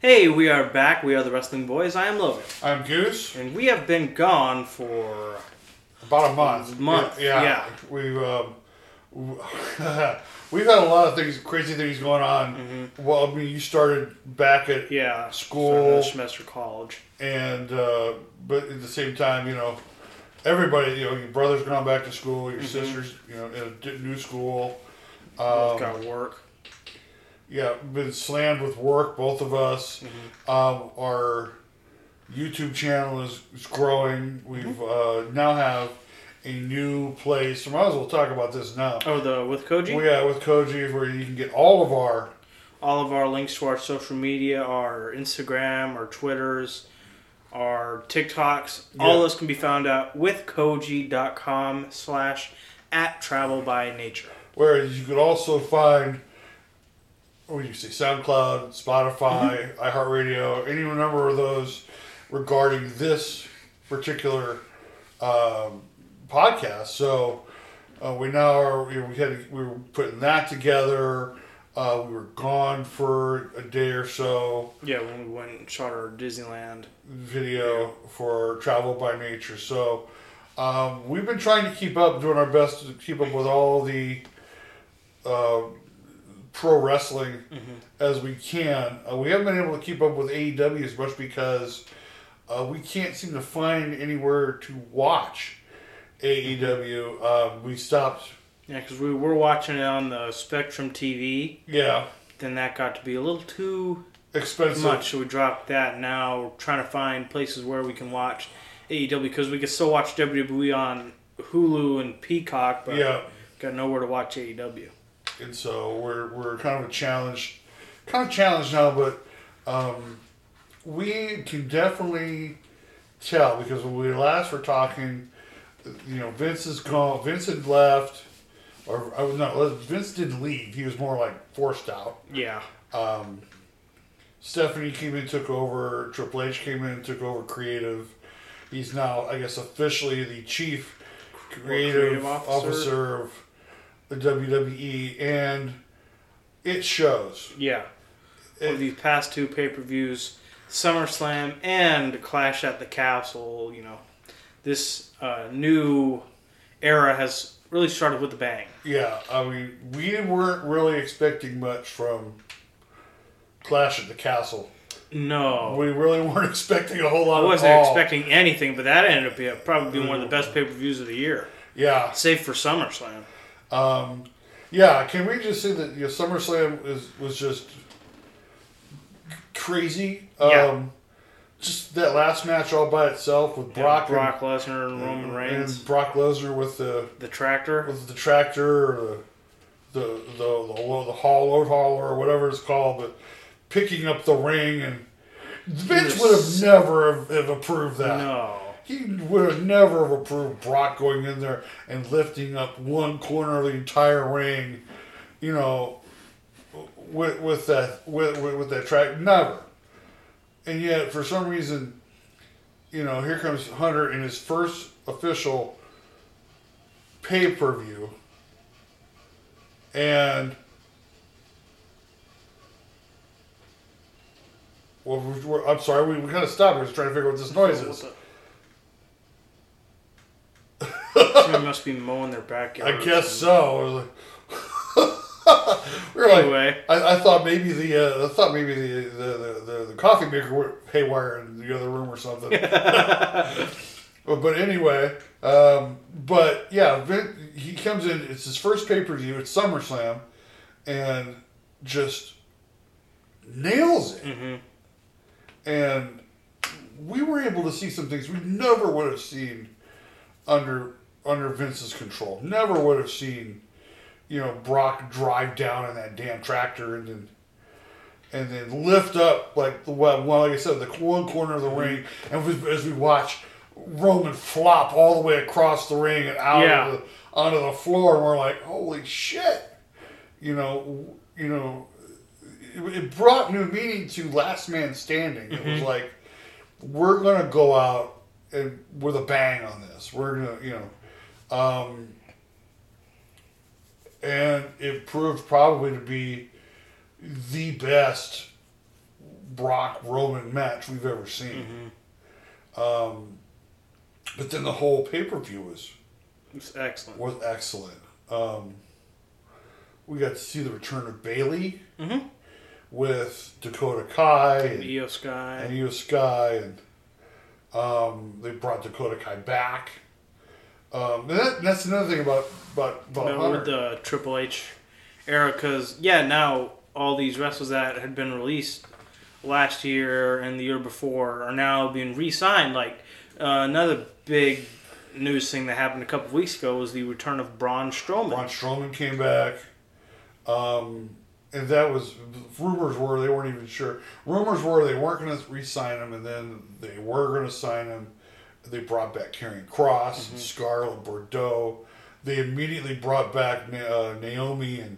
Hey, we are back. We are the Wrestling Boys. I am Logan. I'm Goose. And we have been gone for About a month. Month, Yeah. yeah. We've um, we've had a lot of things, crazy things going on. Mm-hmm. Well, I mean, you started back at yeah School. semester college. and uh, but at the same time, you know, everybody, you know, your brother's gone back to school, your sisters, you know, in a new school. Both Um, got work. Yeah, been slammed with work, both of us. Um, our YouTube channel is, is growing. We've uh, now have a new place. So might as well talk about this now. Oh, the with Koji. We yeah, with Koji, where you can get all of our All of our links to our social media, our Instagram, our Twitters, our TikToks, all Yeah. those can be found at withkoji.com slash at travel by nature. Whereas you could also find, what do you say, SoundCloud, Spotify, iHeartRadio, any number of those regarding this particular um, podcast. So uh, we now are, you know, we had we were putting that together. Uh, we were gone for a day or so. Yeah, when we went and shot our Disneyland. video for Travel by Nature. So um, we've been trying to keep up, doing our best to keep up with all the uh, pro wrestling as we can. Uh, we haven't been able to keep up with AEW as much because uh, we can't seem to find anywhere to watch AEW. Um, we stopped. Yeah, because we were watching it on the Spectrum TV. Yeah, Then that got to be a little too expensive. much, so we dropped that. Now we're trying to find places where we can watch AEW because we can still watch WWE on Hulu and Peacock, but Yeah. got nowhere to watch AEW. And so we're we're kind of a challenge, kind of challenged now, but um, we can definitely tell because when we last were talking, you know, Vince is gone. Vince had left, or I was not. Vince didn't leave. He was more like forced out. Yeah, Um, Stephanie came in, took over. Triple H came in, took over creative. He's now, I guess, officially the chief creative, creative officer. officer. of the WWE, and it shows. yeah. It- For these past two pay per views, SummerSlam and Clash at the Castle, you know, this uh, new era has really started with a bang. Yeah, I mean, we weren't really expecting much from Clash at the Castle. No. We really weren't expecting a whole lot. I wasn't at all. expecting anything, but that ended up being probably being one of the best pay per views of the year, Yeah, save for SummerSlam. Um, yeah, can we just say that you know, SummerSlam is was just crazy? Yeah. Um, just that last match all by itself with Yeah, Brock, Brock Lesnar and Roman Reigns, and Brock Lesnar with the the tractor. with the tractor or the the the the, the haul load hauler or whatever it's called, but picking up the ring and Vince would have never have, have approved that. No. He would have never have approved Brock going in there and lifting up one corner of the entire ring, you know, with with that with with, with that track. Never. And yet, for some reason, you know, here comes Hunter in his first official pay per view, and. Well, I'm sorry, we, we kind of stopped. We were trying to figure out what this noise is. Somebody must be mowing their backyard. I guess so. we were like, Anyway. I, I thought maybe the uh, I thought maybe the the, the, the, the coffee maker went haywire in the other room or something. but, but anyway, um, but yeah, Vin, he comes in. It's his first pay per view. It's SummerSlam, and just nails it. hmm And we were able to see some things we never would have seen under under Vince's control. Never would have seen, you know, Brock drive down in that damn tractor and then and then lift up like the well, like I said, the one corner of the mm-hmm. ring, and we, as we watch Roman flop all the way across the ring and out Yeah. of the, onto the floor, and we're like, holy shit, you know, you know, it, it brought new meaning to Last Man Standing. It was mm-hmm. like we're gonna go out and with a bang on this. We're gonna, you know, um, and it proved probably to be the best Brock Roman match we've ever seen. Um, but then the whole pay per view was It's excellent. was excellent. Um, we got to see the return of Bayley Mhm. with Dakota Kai and, Iyo Sky. and Iyo Sky, and um, they brought Dakota Kai back. Um, that, that's another thing about about, about But Hunter. the Triple H era, because yeah, now all these wrestlers that had been released last year and the year before are now being re-signed. Like uh, another big news thing that happened a couple of weeks ago was the return of Braun Strowman. Braun Strowman came back, um, and that was rumors were they weren't even sure. Rumors were they weren't going to re-sign him, and then they were going to sign him. They brought back Karrion Kross and Scarlett Bordeaux. They immediately brought back Na- uh, Naomi and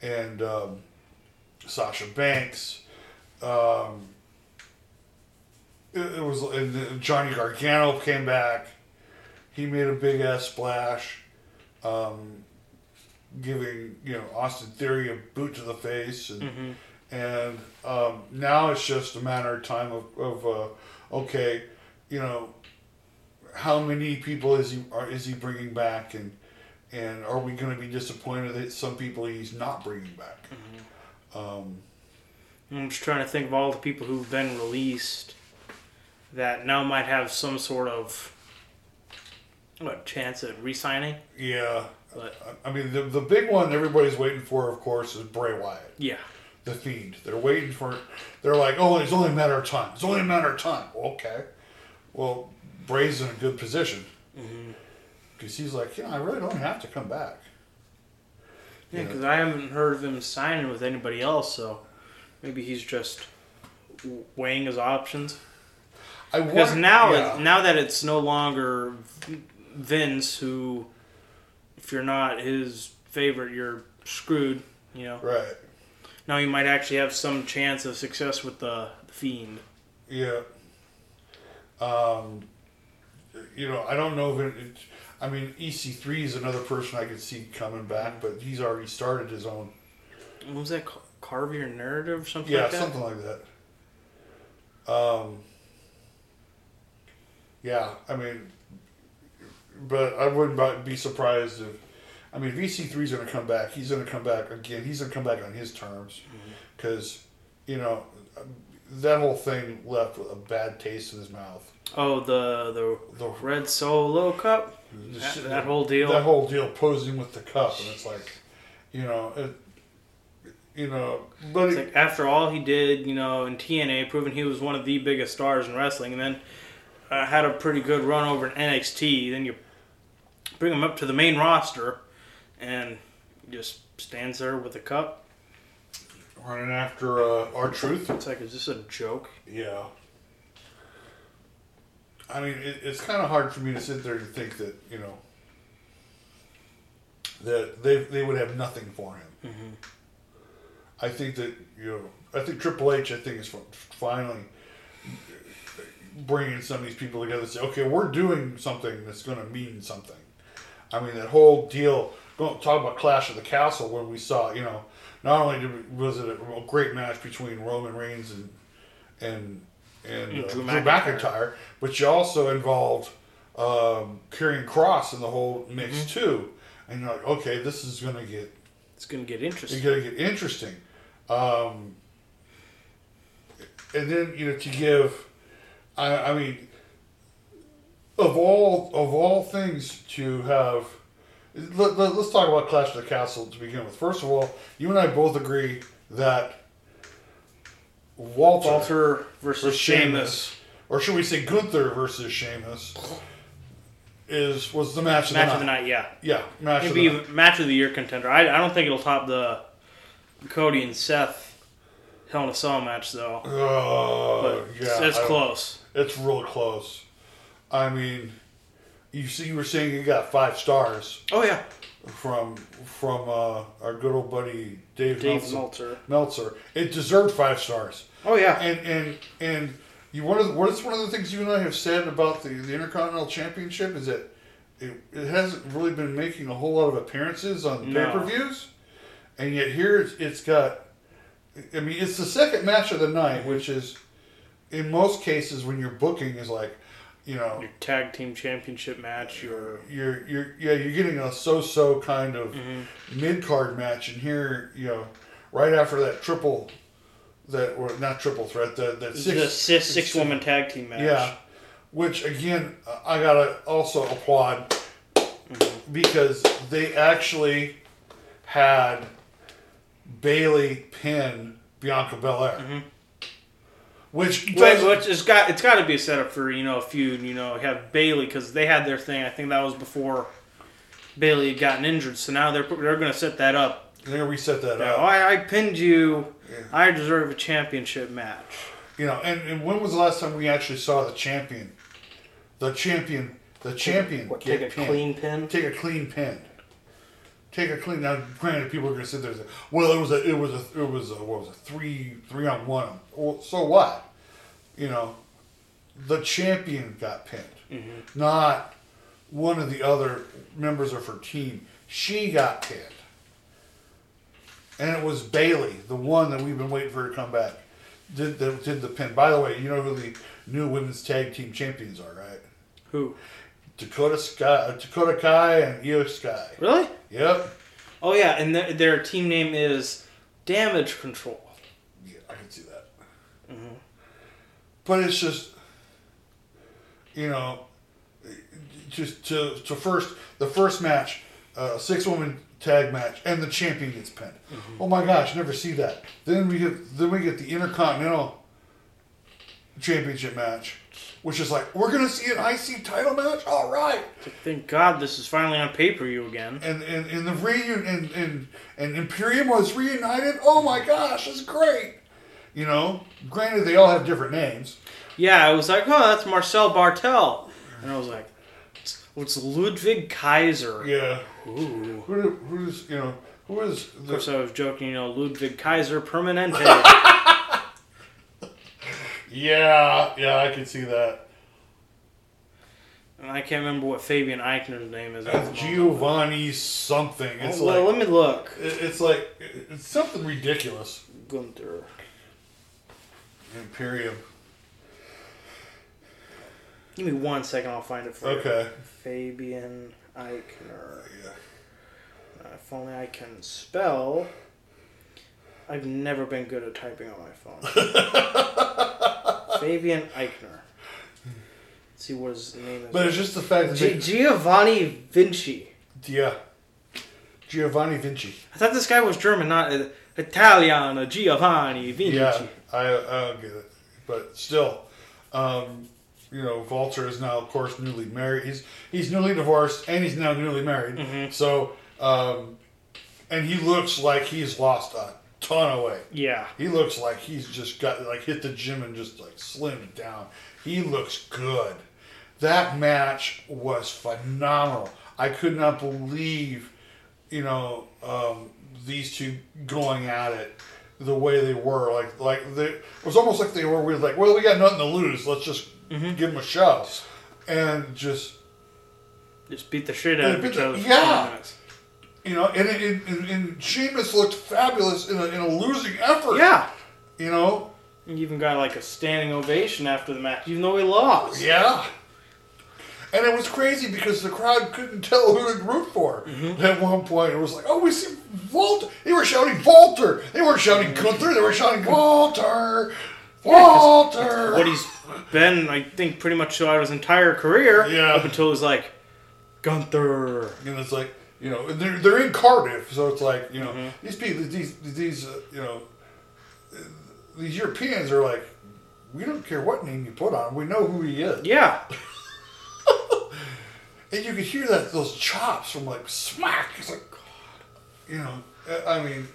and um, Sasha Banks. Um, it, it was and Johnny Gargano came back. He made a big ass splash um, giving you know Austin Theory a boot to the face, and Mhm. and um, now it's just a matter of time of, of uh, okay, you know, how many people is he are, is he bringing back, and and are we going to be disappointed that some people he's not bringing back? Um, I'm just trying to think of all the people who've been released that now might have some sort of what chance at re-signing. yeah, But I- I mean the the big one everybody's waiting for, of course, is Bray Wyatt. yeah, the fiend. They're waiting for. They're like, oh, it's only a matter of time. It's only a matter of time. Okay. Well, Bray's in a good position because he's like, you know, I really don't have to come back. yeah, Yeah. because I haven't heard of him signing with anybody else, so maybe he's just weighing his options. I Because want- now, yeah. now that it's no longer Vince, who, if you're not his favorite, you're screwed. You know. right, Now you might actually have some chance of success with the, the fiend. yeah. Um, you know, I don't know if it. it I mean, EC3 is another person I could see coming back, but he's already started his own. What was that? Ca- Carve your narrative, or something Yeah, like that. something like that. Um, yeah, I mean, but I wouldn't be surprised if, I mean, EC3 is going to come back. He's going to come back again. He's going to come back on his terms because, you know, that whole thing left a bad taste in his mouth. Oh, the the The, Red Solo Cup. the That, that whole deal. That whole deal posing with the cup, and it's like, you know, it, you know, but it- like after all he did, you know, in TNA, proving he was one of the biggest stars in wrestling, and then uh, had a pretty good run over in NXT. Then you bring him up to the main roster, and he just stands there with a cup. running after uh, R-Truth. It's like, is this a joke? Yeah. I mean, it, it's kind of hard for me to sit there and think that you know that they they would have nothing for him. Mm-hmm. I think that you know, I think Triple H, I think is finally bringing some of these people together. and Say, okay, we're doing something that's going to mean something. I mean, that whole deal. Don't talk about Clash of the Castle when we saw, you know, not only did we, was it a great match between Roman Reigns and and and uh, Drew Drew, McIntyre. McIntyre, but you also involved um, Karrion Kross in the whole mix Mm-hmm. too. And you're like, okay, this is going to get It's gonna get interesting. it's to get interesting. Um, and then you know to give, I, I mean, of all of all things to have. Let, let, us talk about Clash of the Castle to begin with. First of all, you and I both agree that Walter, Walter versus versus Sheamus. Sheamus, or should we say Gunther versus Sheamus, is was the match of Match the of the night. night, yeah. Yeah, match Maybe of the night. match of the year contender. I, I don't think it'll top the Cody and Seth Hell in a Cell match though. Uh, But yeah, it's I- close. It's real close. I mean, you see, you were saying you got five stars Oh yeah, from from uh, our good old buddy Dave, Dave Meltzer. Meltzer. Meltzer. It deserved five stars. Oh yeah, And and and you one of the, what is one of the things you and I have said about the, the Intercontinental Championship is that it, it hasn't really been making a whole lot of appearances on No. pay per views, and yet here it's, it's got I mean, it's the second match of the night, which is, in most cases, when you're booking, is like, you know, Your tag team championship match, your you're you're yeah you're getting a so-so kind of mm-hmm. mid card match, and here you know, right after that triple, that or not triple threat, that that the six six, six woman tag team match. yeah, which again I gotta also applaud mm-hmm. because they actually had Bayley pin Bianca Belair, mm-hmm. Which Which, does, which it's got it's got to be a setup for you know a feud. You know, have Bayley because they had their thing. I think that was before Bayley had gotten injured. So now they're they're going to set that up. they're gonna reset that Oh, up. I, I pinned you. Yeah. I deserve a championship match. You know, and, and when was the last time we actually saw the champion? The champion, the champion What, get take a pinned. clean pin? take a clean pin. Take a clean. Now, granted, people are going to sit there and say, "Well, it was a, it was a, it was a, what was it, three, three on one." Well, so what? You know, the champion got pinned, Mm-hmm. not one of the other members of her team. She got pinned, and it was Bayley, the one that we've been waiting for to come back. Did the did the pin? By the way, you know who the new women's tag team champions are, right? Who? Dakota Sky, uh, Dakota Kai, and Iyo Sky. Really? Yep. Oh yeah, and their, their team name is Damage Control. Yeah, I can see that. Mm-hmm. But it's just, you know, just to to first the first match, uh, six woman tag match, and the champion gets pinned. Mm-hmm. Oh my gosh, never see that. Then we get then we get the Intercontinental Championship match, which is like we're gonna see an IC title match. All right. Thank God this is finally on pay per view again. and and, and the reunion and, and and Imperium was reunited. Oh my gosh, it's great. You know, granted they all have different names. Yeah, I was like, oh, that's Marcel Bartel, and I was like, it's, it's Ludwig Kaiser. Yeah. Ooh. Who who's you know who is Of course, I was joking. You know, Ludwig Kaiser Permanente. yeah yeah I can see that. and I can't remember what Fabian Aichner's name is. at That's. Giovanni something. It's Oh, well, like let me look. it- it's like it's something ridiculous. Gunther. Imperium. Give me one second. I'll find it for you. Okay. Fabian Aichner. Yeah. Uh, if only I can spell. I've never been good at typing on my phone. Fabian Aichner. Let's see what his name is. But it's just the fact that Gi- they, Giovanni Vinci. yeah, Giovanni Vinci. I thought this guy was German, not uh, Italian. uh, Giovanni Vinci. Yeah, I, I don't get it, but still, um, you know, Walter is now, of course, newly married. He's he's newly divorced and he's now newly married. Mhm. So, um, and he looks like he's lost a ton of weight. Yeah. He looks like he's just got like hit the gym and just like slimmed down. He looks good. That match was phenomenal. I could not believe, you know, um, these two going at it the way they were. Like like they, it was almost like they were like, well, we got nothing to lose. Let's just give them a shove, and just Just beat the shit out of each other. yeah. 20 minutes. you know, and and, and, and Sheamus looked fabulous in a, in a losing effort. Yeah. you know, He even got like a standing ovation after the match, even though he lost. Yeah. And it was crazy because the crowd couldn't tell who to root for. Mm-hmm. At one point, it was like, "Oh, we see Walter." They were shouting Walter. They weren't shouting mm-hmm. Gunther. They were shouting Walter, Walter. What he's been, I think, pretty much throughout his entire career. Yeah. Up until he's like, Gunther. and it's like, you know, they're they're in Cardiff, so it's like, you know, Mhm. these people, these these, uh, you know, these Europeans are like, we don't care what name you put on. We know who he is. Yeah. And you could hear that those chops from like smack. It's like, God, you know. I mean,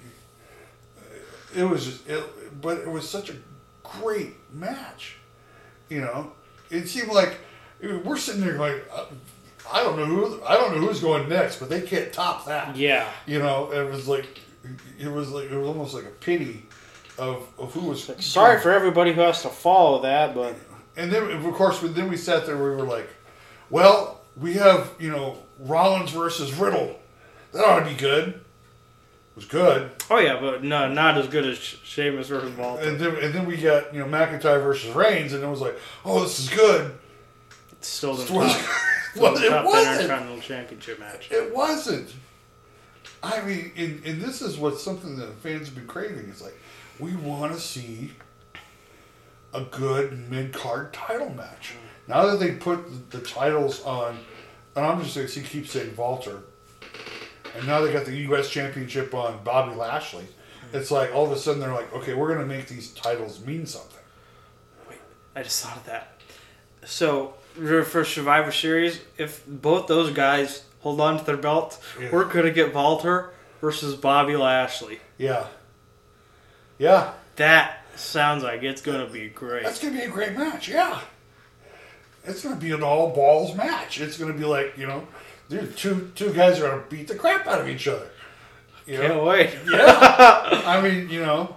it was just, it, but it was such a great match. You know, it seemed like we're sitting there like, uh, I don't know who, I don't know who's going next, but they can't top that. Yeah. You know, it was like, it was like, it was almost like a pity of of who was. Like, sorry for everybody who has to follow that, but And then, of course, then we sat there. We were like, "Well, we have you know Rollins versus Riddle. That ought to be good." It was good. Oh yeah, but no, not as good as Sh- Sheamus versus Walter. And then, and then we got you know McIntyre versus Reigns, and it was like, oh, this is good. It's still the It top, was- still well, the it wasn't. Intercontinental Championship match. It wasn't. I mean, and, and this is what something that fans have been craving. It's like we want to see a good mid card title match. Mm. Now that they put the, the titles on, and I'm just going to keep saying Walter, and now they got the U.S. Championship on Bobby Lashley. Hmm. It's like all of a sudden they're like, okay, we're going to make these titles mean something. Wait, I just thought of that. So for Survivor Series, if both those guys hold on to their belts, Yeah. we're gonna get Walter versus Bobby Lashley. Yeah. Yeah. That sounds like it's gonna be great. That's gonna be a great match, yeah. It's gonna be an all balls match. It's gonna be like, you know, dude, two two guys are gonna beat the crap out of each other. You? Can't wait. Yeah. I mean, you know,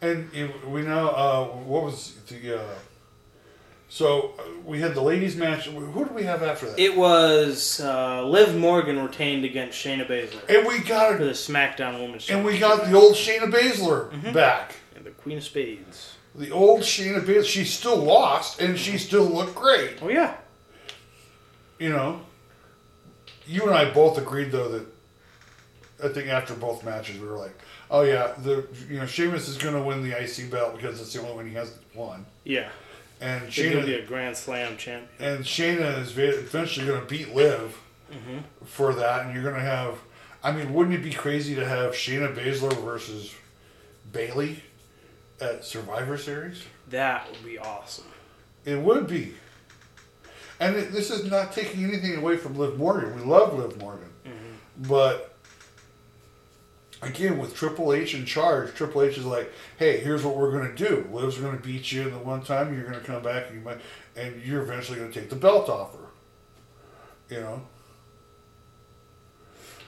and we know uh, what was the. Uh, so uh, we had the ladies match. Who did we have after that? It was uh, Liv Morgan retained against Shayna Baszler and we got for the SmackDown Women's and we got the old Shayna Baszler back. And the Queen of Spades. The old Shayna Baszler. She still lost, and she still looked great. Oh yeah. you know, you and I both agreed though that I think after both matches we were like, oh yeah, the you know Sheamus is going to win the IC belt because it's the only one he has won, Yeah. And She's gonna be a Grand Slam champion. and Shayna is eventually going to beat Liv mm-hmm. for that, and you're going to have, I mean, wouldn't it be crazy to have Shayna Baszler versus Bayley at Survivor Series? That would be awesome. It would be. And it, this is not taking anything away from Liv Morgan. We love Liv Morgan. Mm-hmm. But again, with Triple H in charge, Triple H is like, hey, here's what we're to do. Liv's to beat you in the one time, you're to come back, and, you might, and you're eventually to take the belt off her. You know?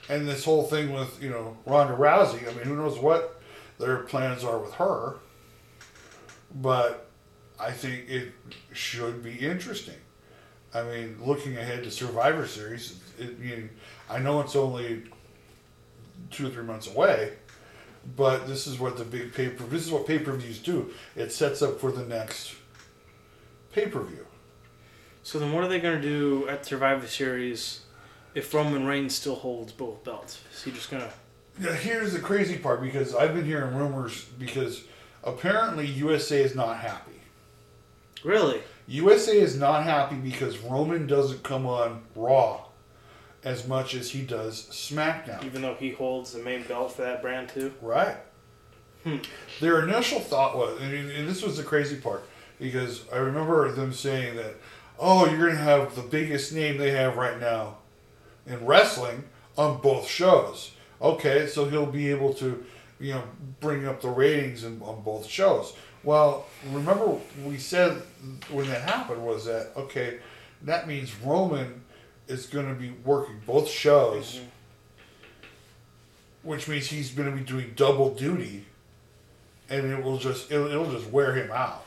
And this whole thing with, you know, Ronda Rousey, I mean, who knows what their plans are with her. But I think it should be interesting. I mean, looking ahead to Survivor Series, it, know, I know it's only two or three months away, but this is what the big pay per this is what pay per views do. It sets up for the next pay per view. So then, what are they gonna do at Survivor Series if Roman Reigns still holds both belts? Is he just gonna? Yeah, here's the crazy part because I've been hearing rumors because apparently USA is not happy. Really? USA is not happy because Roman doesn't come on Raw as much as he does SmackDown. Even though he holds the main belt for that brand too? Right. Hmm. Their initial thought was, and, this was the crazy part, because I remember them saying that, oh, you're going to have the biggest name they have right now in wrestling on both shows. Okay, so he'll be able to, you know, bring up the ratings in, on both shows. Well, remember we said when that happened was that okay, that means Roman is going to be working both shows, mm-hmm. which means he's going to be doing double duty, and it will just it'll, it'll just wear him out.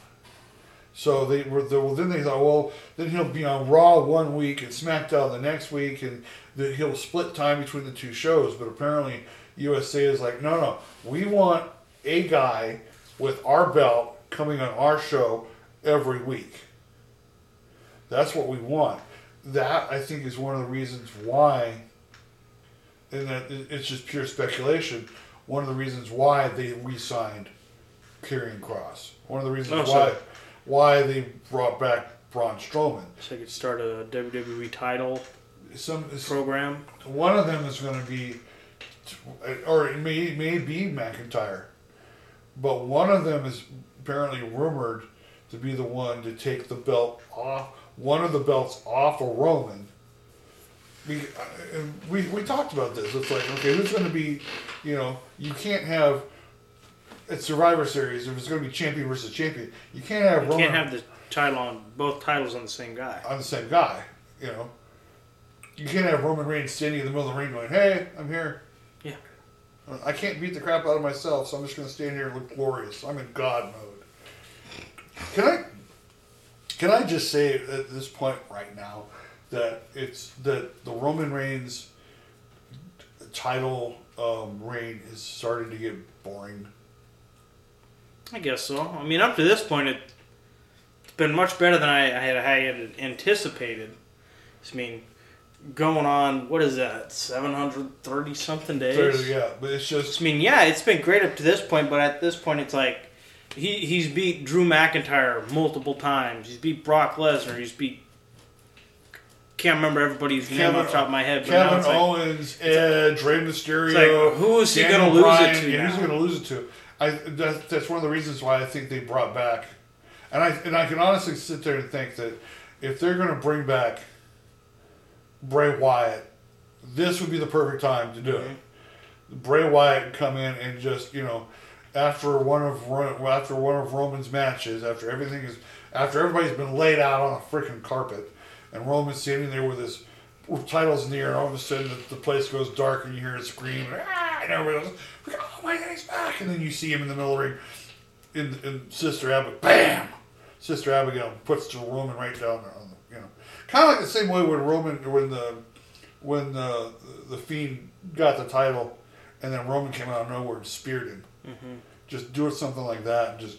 So they were the, well, then they thought, well, then he'll be on Raw one week and SmackDown the next week, and that he'll split time between the two shows. But apparently, USA is like, no, no, we want a guy with our belt coming on our show every week. That's what we want. That I think is one of the reasons why, and that it's just pure speculation. One of the reasons why they re-signed Karrion Kross. One of the reasons Oh, why why they brought back Braun Strowman. So they could start a WWE title Some program. one of them is going to be, or it may may be McIntyre, but one of them is apparently rumored to be the one to take the belt off one of the belts off of Roman. We, uh, we we talked about this. It's like okay, who's going to be, you know, you can't have. It's Survivor Series. If it's going to be champion versus champion, you can't have You Roman can't have the title on both titles on the same guy. on the same guy. You know, you can't have Roman Reigns standing in the middle of the ring going, "Hey, I'm here." Yeah. I can't beat the crap out of myself, so I'm just going to stand here and look glorious. I'm in God mode. Can I? Can I just say at this point right now that it's that the Roman Reigns title um, reign is starting to get boring. I guess so. I mean, up to this point, it, it's been much better than I, I, had, I had anticipated. I mean, going on, what is that, 730 something days? 30, yeah, but it's just. I mean, yeah, it's been great up to this point, but at this point, it's like he, he's beat Drew McIntyre multiple times. He's beat Brock Lesnar. He's beat. Can't remember everybody's name off the top of my head. But Kevin it's like, Owens, Edge, Rey it's Mysterio. like, who is he going to lose Bryan, it to? Yeah, who's he going to lose it to? I that, that's one of the reasons why I think they brought back, and I and I can honestly sit there and think that if they're going to bring back Bray Wyatt, this would be the perfect time to do it. Mm-hmm. Bray Wyatt come in and just you know, after one of after one of Roman's matches, after everything is after everybody's been laid out on a freaking carpet, and Roman's standing there with his with titles in the air, and all of a sudden the, the place goes dark and you hear it scream, and, ah, and everybody goes, "Oh my God, he's back!" And then you see him in the middle of the ring, in, in Sister Abigail, bam, Sister Abigail puts the Roman right down there on the, you know, kind of like the same way when Roman when the when the the Fiend got the title, and then Roman came out of nowhere and speared him. Mhm. Just do it something like that, just.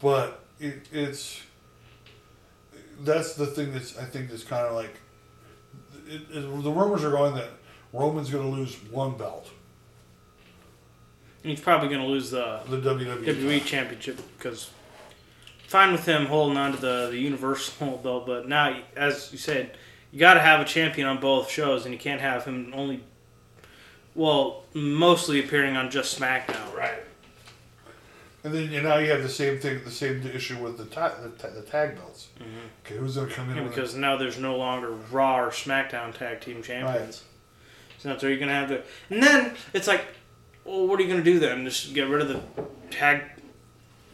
But it, it's that's the thing that's I think that's kind of like it, it, the rumors are going that Roman's going to lose one belt, He's probably going to lose the the WWE. WWE Championship because fine with him holding on to the, the Universal belt, but now, as you said, you got to have a champion on both shows, and you can't have him only, well, mostly appearing on just SmackDown. right? And then and now you have the same thing, the same issue with the ta- the, ta- the tag belts. Mm-hmm. Okay, who's going to come in? Yeah, because now there's no longer Raw or SmackDown tag team champions. Right. So that's where you're gonna have to. And then it's like, well, what are you gonna do then? Just get rid of the tag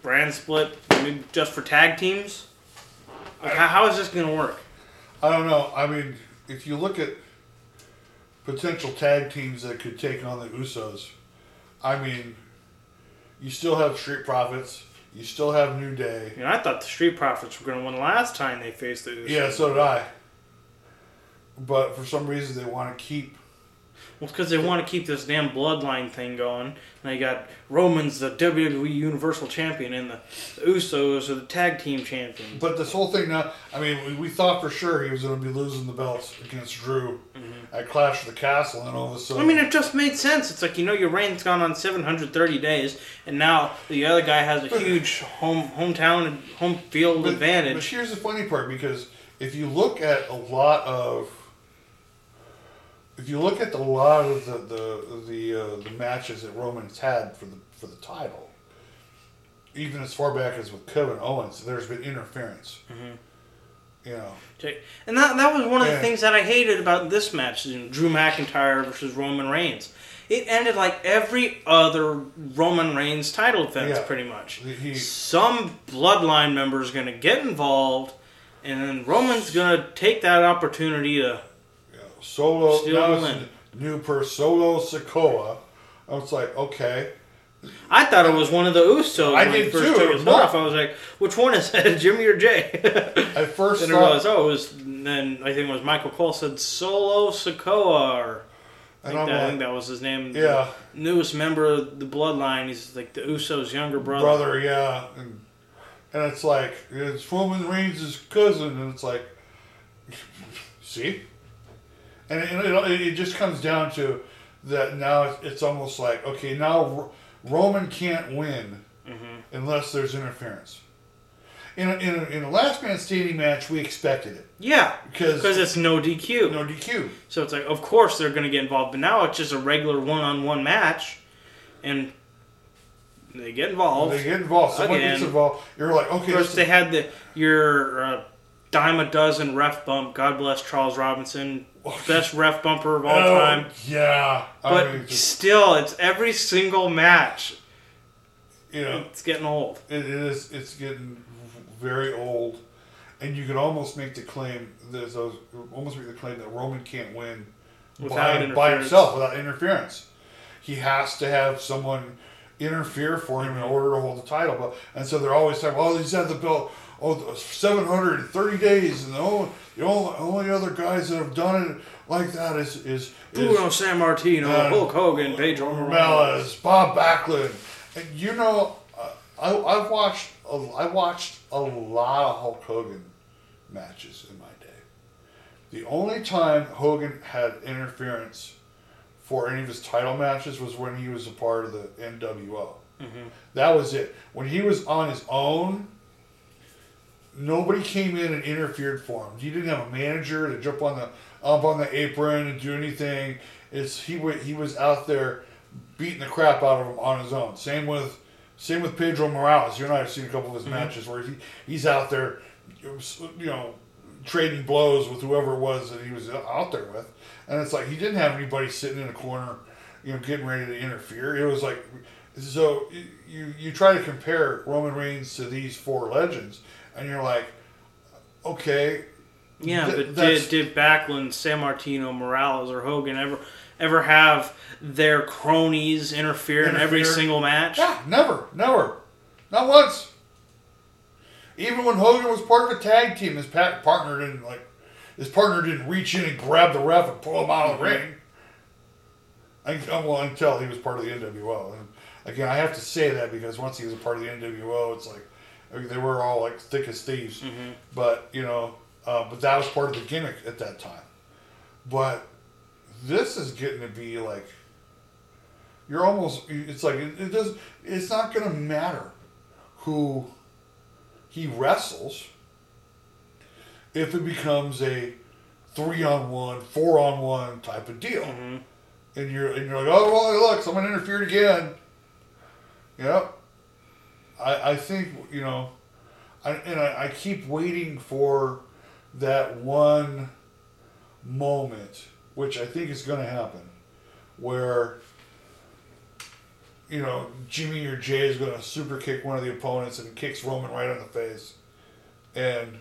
brand split maybe just for tag teams? Like, how, how is this gonna work? I don't know. I mean, if you look at potential tag teams that could take on the Usos, I mean, you still have Street Profits, you still have New Day. And I thought the Street Profits were gonna win last time they faced the Usos. Yeah, so did I. But for some reason, they want to keep. Well, because they want to keep this damn bloodline thing going. Now you got Roman's the WWE Universal Champion, and the, the Usos are the tag team champions. But this whole thing now, I mean, we, we thought for sure he was going to be losing the belts against Drew at I clash of the Castle, and all of a sudden. I mean, it just made sense. It's like you know your reign's gone on 730 days, and now the other guy has a huge home hometown and home field But- But here's the funny part because if you look at a lot of if you look at a lot of the the the, uh, the matches that Roman's had for the for the title, even as far back as with Kevin Owens, there's been interference. You know, And that that was one of the Yeah. things that I hated about this match, you know, Drew McIntyre versus Roman Reigns. It ended like every other Roman Reigns title defense, Yeah. pretty much. he, Some bloodline member is going to get involved, and then Roman's going to take that opportunity to. know, solo Steal now the win. new per solo Sikoa. I was like, okay, I thought it was one of the Usos I when did first too. took his off. I was like, which one is it, Jimmy or Jay? at first then I thought, realized, oh, it was. Then I think it was Michael Cole said Solo Sikoa, or I think, that, I like, think that was his name. yeah. The newest member of the Bloodline. He's like the Usos' younger brother. brother, yeah, and and it's like it's Roman Reigns' cousin, and it's like, see, and it, it, it just comes down to that now it's, it's almost like okay now Roman can't win Mm-hmm. unless there's interference. In a, in a, in a last man standing match, we expected it Yeah, because because it's no DQ. no DQ. So it's like, of course they're going to get involved. But now it's just a regular one-on-one match, and they get involved. They get involved. Someone Again. gets involved. You're like, okay, Of course, they had the your uh, dime a dozen ref bump. God bless Charles Robinson, oh, best ref bumper of all oh, time. Yeah, But I mean, just, still, it's every single match. you know, It's getting old. It is. It's getting very old, and you could almost make the claim. There's those almost make the claim that Roman can't win Without by, by himself without interference. He has to have someone interfere for him in mm-hmm. order to hold the title. But and so they're always saying, "Well, he's had the belt oh 730 days, and the only the only, only other guys that have done it like that is is, is Bruno Sammartino, Uh, Hulk Hogan, Pedro Morales. Bob Backlund, and you know, I I've watched a, I watched a lot of Hulk Hogan matches in my day. The only time Hogan had interference for any of his title matches was when he was a part of the NWO. That was it. When he was on his own, nobody came in and interfered for him. He didn't have a manager to jump on the up on the apron and do anything. It's he wa- he was out there beating the crap out of him on his own. Same with same with Pedro Morales. You and I have seen a couple of his mm-hmm. matches where he, he's out there, you know, trading blows with whoever it was that he was out there with, and it's like he didn't have anybody sitting in a corner, you know, getting ready to interfere. It was like so you you try to compare Roman Reigns to these four legends, and you're like, okay, Yeah, Th- but did, did Backlund, Sammartino, Morales, or Hogan ever ever have their cronies interfere, in every single match? Yeah, never, never, not once. Even when Hogan was part of a tag team, his pa- partner didn't like. His partner didn't reach in and grab the ref and pull him out of the ring. Mm-hmm. I, oh, well, until he was part of the NWO. And again, I have to say that because once he was a part of the NWO, it's like I they were all like thick as thieves. But you know, uh, but that was part of the gimmick at that time. But this is getting to be like you're almost it's like it, it does it's not going to matter who he wrestles if it becomes a three on one four on one type of deal. And you're and you're like oh well look someone interfered again. Yep i i think you know I, and I, I keep waiting for that one moment which i think is going to happen where you know, Jimmy or Jay is going to super kick one of the opponents and kicks Roman right on the face, and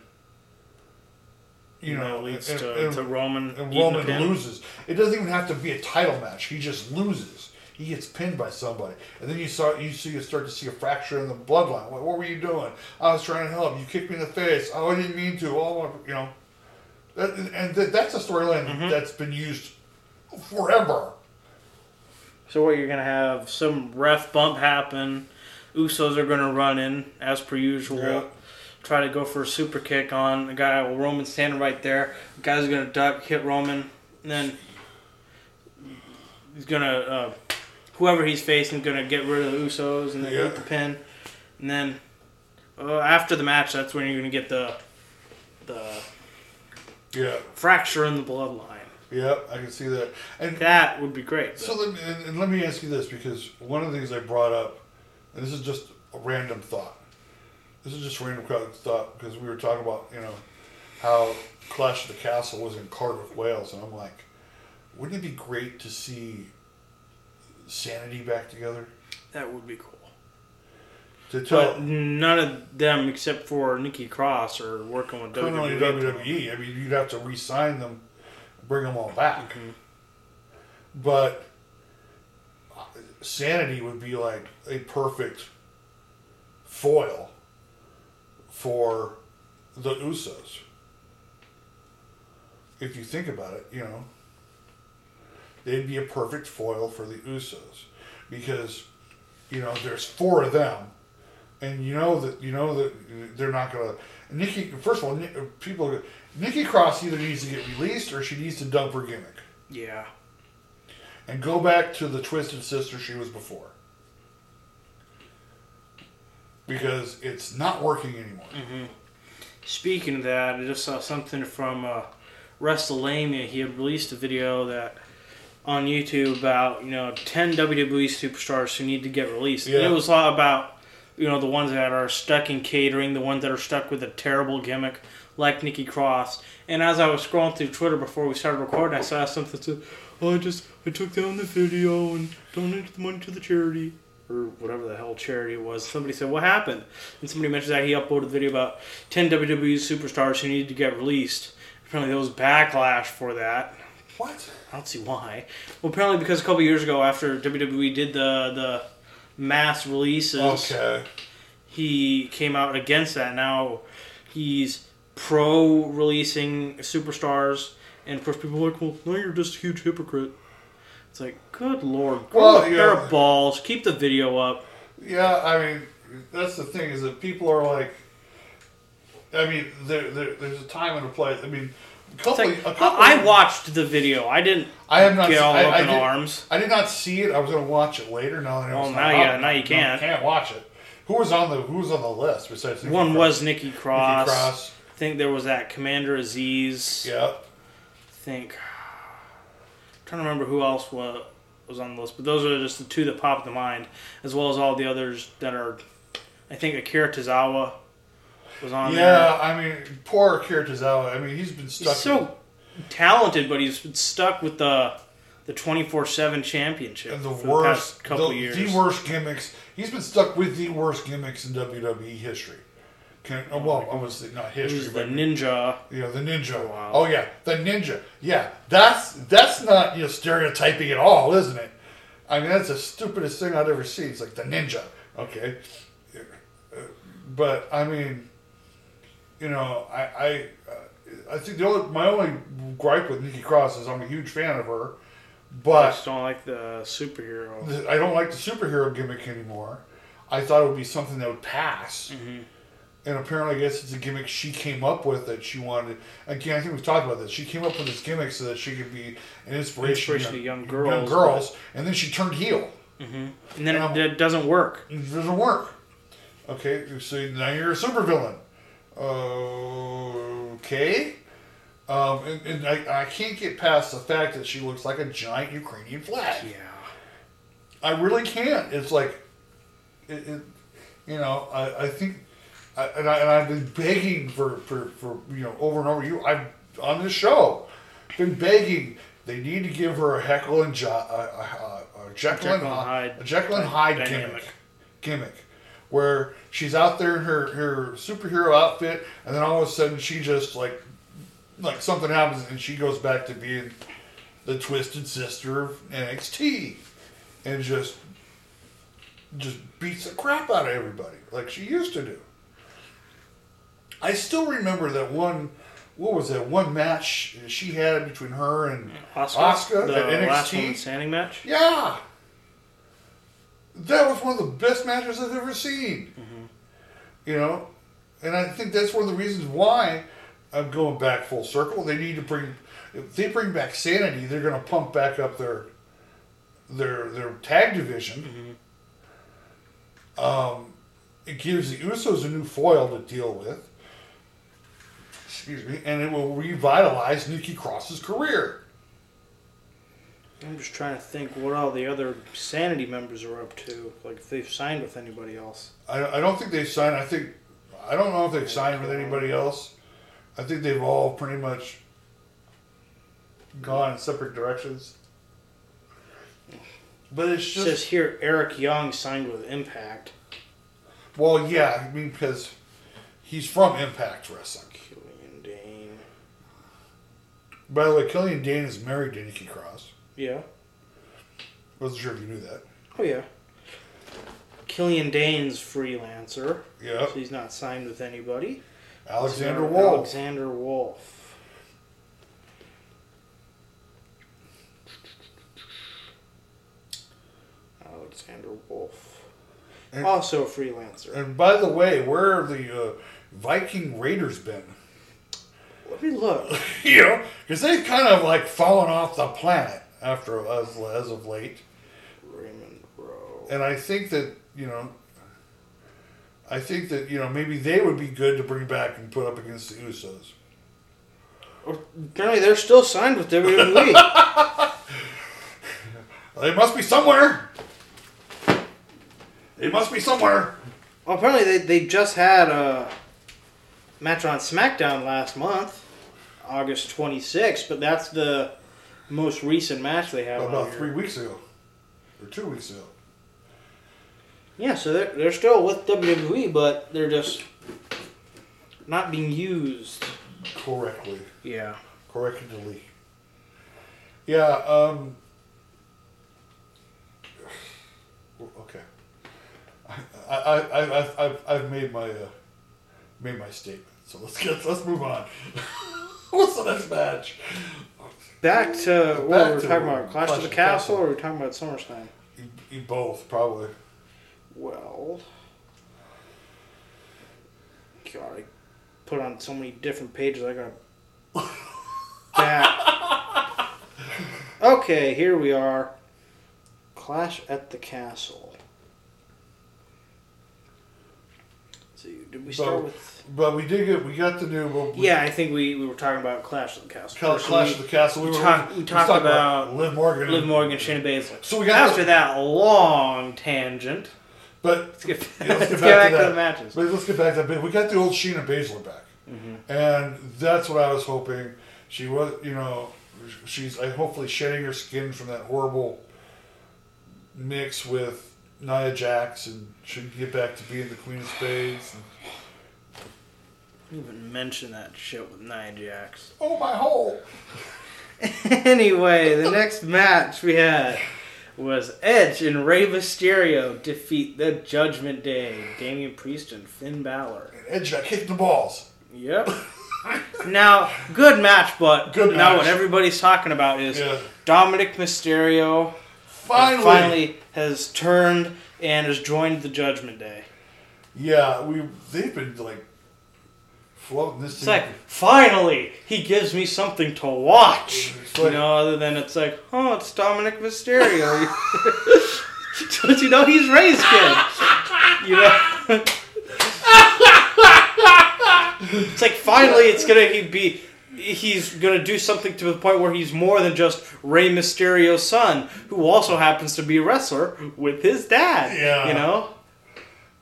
you know, it leads and, to, and- to Roman. and Roman loses. It doesn't even have to be a title match. He just loses. He gets pinned by somebody, and then you saw you see you start to see a fracture in the bloodline. What, what were you doing? I was trying to help. You kicked me in the face. Oh, I didn't mean to. Oh, you know, that, and th- that's a storyline Mm-hmm. that's been used forever. So what you're gonna have some ref bump happen. Usos are gonna run in as per usual. Yeah. Try to go for a super kick on the guy. Well, Roman's standing right there. The guy's gonna duck, hit Roman, and then he's gonna uh, whoever he's facing gonna get rid of the Usos and then Yeah. get the pin. And then uh, after the match, that's when you're gonna get the the Yeah, fracture in the bloodline. yeah, I can see that. And That would be great. So let me, and, and let me ask you this because one of the things I brought up, and this is just a random thought. This is just a random thought because we were talking about you know how Clash of the Castle was in Cardiff, Wales, and I'm like, wouldn't it be great to see Sanity back together? that would be cool. To tell But none of them, except for Nikki Cross, are working with WWE. WWE, I mean, you'd have to re-sign them, bring them all back. Mhm. But uh, Sanity would be like a perfect foil for the Usos. If you think about it, you know, they'd be a perfect foil for the Usos because you know there's four of them, and you know that you know that they're not gonna. Nikki, first of all, people, Nikki Cross either needs to get released or she needs to dump her gimmick Yeah. and go back to the twisted sister she was before. Because it's not working anymore. Speaking of that, I just saw something from uh, WrestleLamia. He had released a video that on YouTube about you know ten WWE superstars who need to get released. And it was a lot about you know the ones that are stuck in catering, the ones that are stuck with a terrible gimmick like Nikki Cross. And as I was scrolling through Twitter before we started recording, I saw something that said, "Oh, I just I took down the video and donated the money to the charity." Or whatever the hell charity it was. Somebody said, What happened? And somebody mentioned that he uploaded a video about 10 WWE superstars who needed to get released. Apparently, there was backlash for that. What? I don't see why. Well, apparently because a couple years ago, after WWE did the the mass releases. Okay. He came out against that. Now he's pro releasing superstars, and of course people are like, "Well, now you're just a huge hypocrite." It's like, good lord, grow Well, a yeah. pair of balls. Keep the video up. Yeah, I mean, that's the thing is that people are like, I mean, there, there there's a time and a place. I mean, couple, like, a couple. I watched the video. I didn't I have not. get seen- all I, up I in did- arms. I did not see it. I was going to watch it later. Now, that Well, was now you- oh, now you No, can't. can't watch it. Who was on the Who was on the list besides Nikki One Cross? was Nikki Nikki Cross. Cross. I think there was that Commander Azeez. Yeah. I think. trying to remember who else was was on the list, but those are just the two that pop to mind, as well as all the others that are. I think Akira Tozawa was on there. Yeah, I mean, poor Akira Tozawa. I mean, he's been stuck. He's so talented, but he's been stuck with the the twenty four seven championship in the for worst, the past couple the, years. the worst gimmicks. He's been stuck with the worst gimmicks in WWE history. Can, oh, well, was not history, Who's the but ninja? you know the ninja. Oh, wow. Oh yeah, the ninja. Yeah, that's that's not you know stereotyping at all, isn't it? I mean, that's the stupidest thing I've ever seen. It's like the ninja. Okay, Uh, but I mean, you know, I I uh, I think the only my only gripe with Nikki Cross is I'm a huge fan of her, but I just don't like the superhero. I don't like the superhero gimmick anymore. I thought it would be something that would pass. Mhm. And apparently, I guess it's a gimmick she came up with that she wanted. Again, I think we've talked about this. She came up with this gimmick so that she could be an inspiration, Inspiration to young girls. young girls, girls, and then she turned heel. And then Um, it, it doesn't work. It doesn't work. Okay, so now you're a supervillain. Okay. Um, and, and I, I can't get past the fact that she looks like a giant Ukrainian flag. Yeah. I really can't. It's like, it, it you know, I, I think, I, and, I, and I've been begging for, for, for, you know, over and over. You, I've, on this show, been begging, they need to give her a Heckle and jo- uh, uh, uh, Jekyll, Jekyll and Hyde a Jekyll and Hyde gimmick, gimmick, where she's out there in her, her superhero outfit, and then all of a sudden she just like, like something happens, and she goes back to being the twisted sister of NXT and just just beats the crap out of everybody like she used to do. I still remember that one. What was that one match she had between her and Asuka, the at last NXT? woman standing match. Yeah, that was one of the best matches I've ever seen. Mm-hmm. You know, and I think that's one of the reasons why I'm going back full circle. They need to bring if they bring back Sanity, they're going to pump back up their their their tag division. Um, it gives the Usos a new foil to deal with. Excuse me, and it will revitalize Nikki Cross's career. I'm just trying to think what all the other Sanity members are up to. Like if they've signed with anybody else. I, I don't think they've signed. I think I don't know if they've signed with anybody else. I think they've all pretty much gone in separate directions. But it's It says here Eric Young signed with Impact. well, yeah. I mean, because he's from Impact Wrestling. Killian Dain. By the way, Killian Dain is married to Nikki Cross. Yeah. Wasn't sure if you knew that. Oh yeah. Killian Dain's freelancer. Yeah, So he's not signed with anybody. Alexander Wolfe. Alexander Wolfe. Alexander Wolfe. And- Also a freelancer. And by the way, where have the uh, Viking Raiders been? Let me look. you know, because they've kind of like fallen off the planet after as, as of late. Raymond Rowe. And I think that you know, I think that you know maybe they would be good to bring back and put up against the Usos. Apparently they're still signed with WWE. They must be somewhere. They must be somewhere. well, apparently they, they just had a match on SmackDown last month, August 26th, but that's the most recent match they have. About here. three weeks ago, or two weeks ago. Yeah, so they're, they're still with WWE, but they're just not being used. Correctly. Yeah. correctly. Yeah. Um. Okay. I, I, I, I've, I've, I've made my uh, made my statement. So let's get let's move on. What's the next match? Back to uh, what Back we were to talking about, Clash, Clash of the the Castle, Castle. or were we talking about SummerSlam? You, you both probably. Well, God, I put on so many different pages. I got back. Okay, here we are. Clash at the Castle. So, did we start So- with? But we did get we got the new. Well, we, Yeah, I think we, we were talking about Clash of the Castle. Clash, Clash we- of the Castle. We, we were talked- we was talked talking about Liv Morgan. Liv Morgan, Shayna Baszler. So we got After that long tangent, but let's get, Yeah, let's let's get get back back to to the matches. But let's get back to that bit. We got the old Shayna Baszler back, Mm-hmm. and that's what I was hoping. She was, you know, she's I hopefully shedding her skin from that horrible mix with Nia Jax, and should get back to being the Queen of Spades. And, Don't even mention that shit with Nia Jax. oh my hole! anyway, the next match we had was Edge and Rey Mysterio defeat the Judgment Day, Damian Priest and Finn Balor. And Edge got kicked in the balls. Yep. now, good match, but Good now match. what everybody's talking about is Yeah, Dominic Mysterio finally, finally has turned and has joined the Judgment Day. yeah, we they've been like floating this. It's like, finally, he gives me something to watch. It's You know, other than it's like, oh, it's Dominic Mysterio. Don't you know he's Rey's kid? You know? it's like finally it's gonna be he's gonna do something to the point where he's more than just Rey Mysterio's son, who also happens to be a wrestler with his dad. Yeah. You know?